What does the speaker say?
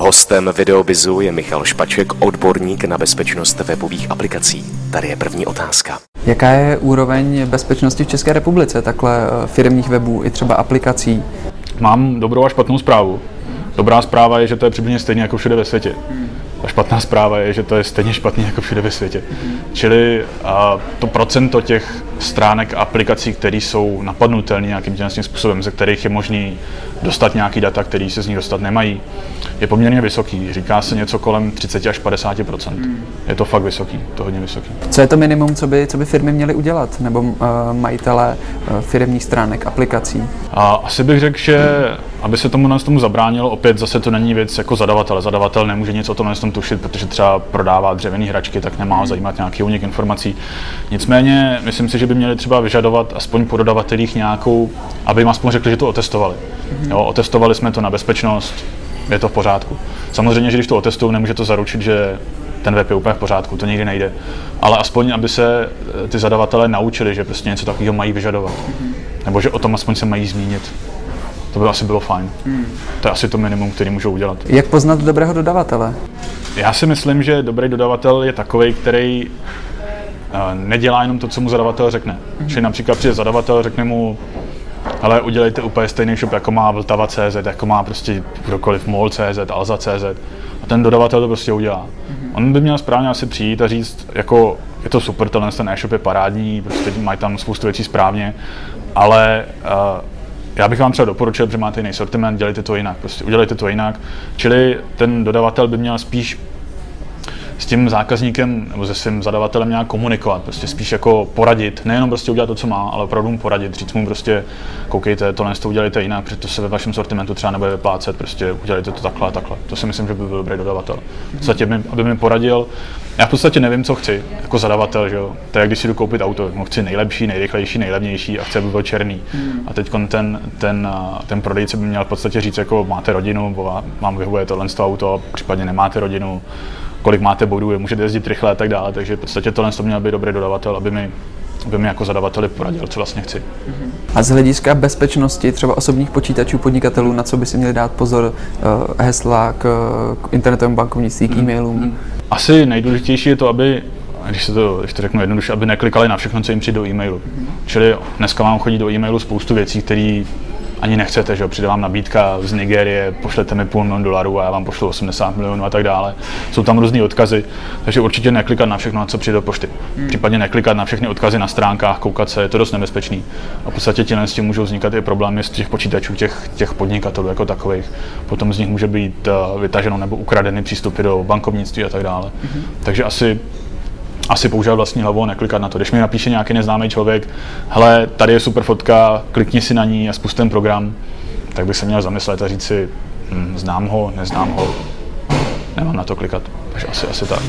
Hostem Videobizu je Michal Špaček, odborník na bezpečnost webových aplikací. Tady je první otázka. Jaká je úroveň bezpečnosti v České republice, takhle eh, firmních webů i třeba aplikací? Mám dobrou a špatnou zprávu. Dobrá zpráva je, že to je přibližně stejně jako všude ve světě. A špatná zpráva je, že to je stejně špatný jako všude ve světě. Čili a, to procento těch stránek a aplikací, které jsou napadnutelné nějakým tím způsobem, ze kterých je možný dostat nějaký data, které se z nich dostat nemají, je poměrně vysoký. Říká se něco kolem 30 až 50% Je to fakt vysoký, to hodně vysoký. Co je to minimum, co by, co by firmy měly udělat, nebo uh, majitelé uh, firmních stránek, aplikací? A asi bych řekl, že aby se tomu nás tomu zabránilo, opět zase to není věc jako zadavatele. Zadavatel nemůže nic o tom tom tušit, protože třeba prodává dřevěné hračky, tak nemá ho zajímat nějaký unik informací. Nicméně, myslím si, že by měli třeba vyžadovat aspoň po dodavatelích nějakou, aby jim aspoň řekli, že to otestovali. Jo, otestovali jsme to na bezpečnost, je to v pořádku. Samozřejmě, že když to otestují, nemůže to zaručit, že ten web je úplně v pořádku, to nikdy nejde. Ale aspoň, aby se eh, ty zadavatelé naučili, že prostě něco takového mají vyžadovat. Nebo že o tom aspoň se mají zmínit. To by asi bylo fajn. Hmm. To je asi to minimum, který můžou udělat. Jak poznat dobrého dodavatele? Já si myslím, že dobrý dodavatel je takový, který uh, nedělá jenom to, co mu zadavatel řekne. Hmm. Čili například přijde zadavatel, řekne mu, ale udělejte úplně stejný shop, jako má Vltava.cz, jako má prostě kdokoliv MOL.cz, Alza.cz a ten dodavatel to prostě udělá. Mm-hmm. On by měl správně asi přijít a říct, jako je to super, tenhle ten e-shop je parádní, prostě mají tam spoustu věcí správně, ale uh, já bych vám třeba doporučil, že máte jiný sortiment, dělejte to jinak, prostě udělejte to jinak. Čili ten dodavatel by měl spíš s tím zákazníkem nebo se svým zadavatelem nějak komunikovat, prostě spíš jako poradit, nejenom prostě udělat to, co má, ale opravdu mu poradit, říct mu prostě, koukejte, tohle to udělejte jinak, protože to se ve vašem sortimentu třeba nebude vyplácet, prostě udělejte to takhle a takhle. To si myslím, že by byl dobrý dodavatel. V podstatě, aby mi poradil, já v podstatě nevím, co chci, jako zadavatel, že jo. To je, když si jdu koupit auto, no, chci nejlepší, nejrychlejší, nejlevnější a chci, aby byl černý. A teď ten, ten, ten prodejce by měl v podstatě říct, jako máte rodinu, mám vyhovuje tohle auto, případně nemáte rodinu, kolik máte bodů, můžete jezdit rychle a tak dále. Takže v podstatě tohle to měl být dobrý dodavatel, aby mi, aby mi jako zadavateli poradil, co vlastně chci. A z hlediska bezpečnosti třeba osobních počítačů podnikatelů, na co by si měli dát pozor eh, hesla k, k internetovému bankovnictví, k mhm. e-mailům? Asi nejdůležitější je to, aby když, se to, když to řeknu jednoduše, aby neklikali na všechno, co jim přijde do e-mailu. Čili dneska vám chodí do e-mailu spoustu věcí, které ani nechcete, že jo, přijde vám nabídka z Nigérie, pošlete mi půl milionu dolarů a já vám pošlu 80 milionů a tak dále. Jsou tam různé odkazy, takže určitě neklikat na všechno, na co přijde do pošty. Hmm. Případně neklikat na všechny odkazy na stránkách, koukat se, je to dost nebezpečný. A v podstatě těle s tím můžou vznikat i problémy z těch počítačů těch, těch podnikatelů jako takových. Potom z nich může být uh, vytaženo nebo ukradeny přístupy do bankovnictví a tak dále. Hmm. Takže asi asi používat vlastní hlavu a neklikat na to. Když mi napíše nějaký neznámý člověk, hele, tady je super fotka, klikni si na ní a spust ten program, tak bych se měl zamyslet a říct si, hm, znám ho, neznám ho, nemám na to klikat. Takže asi, asi tak.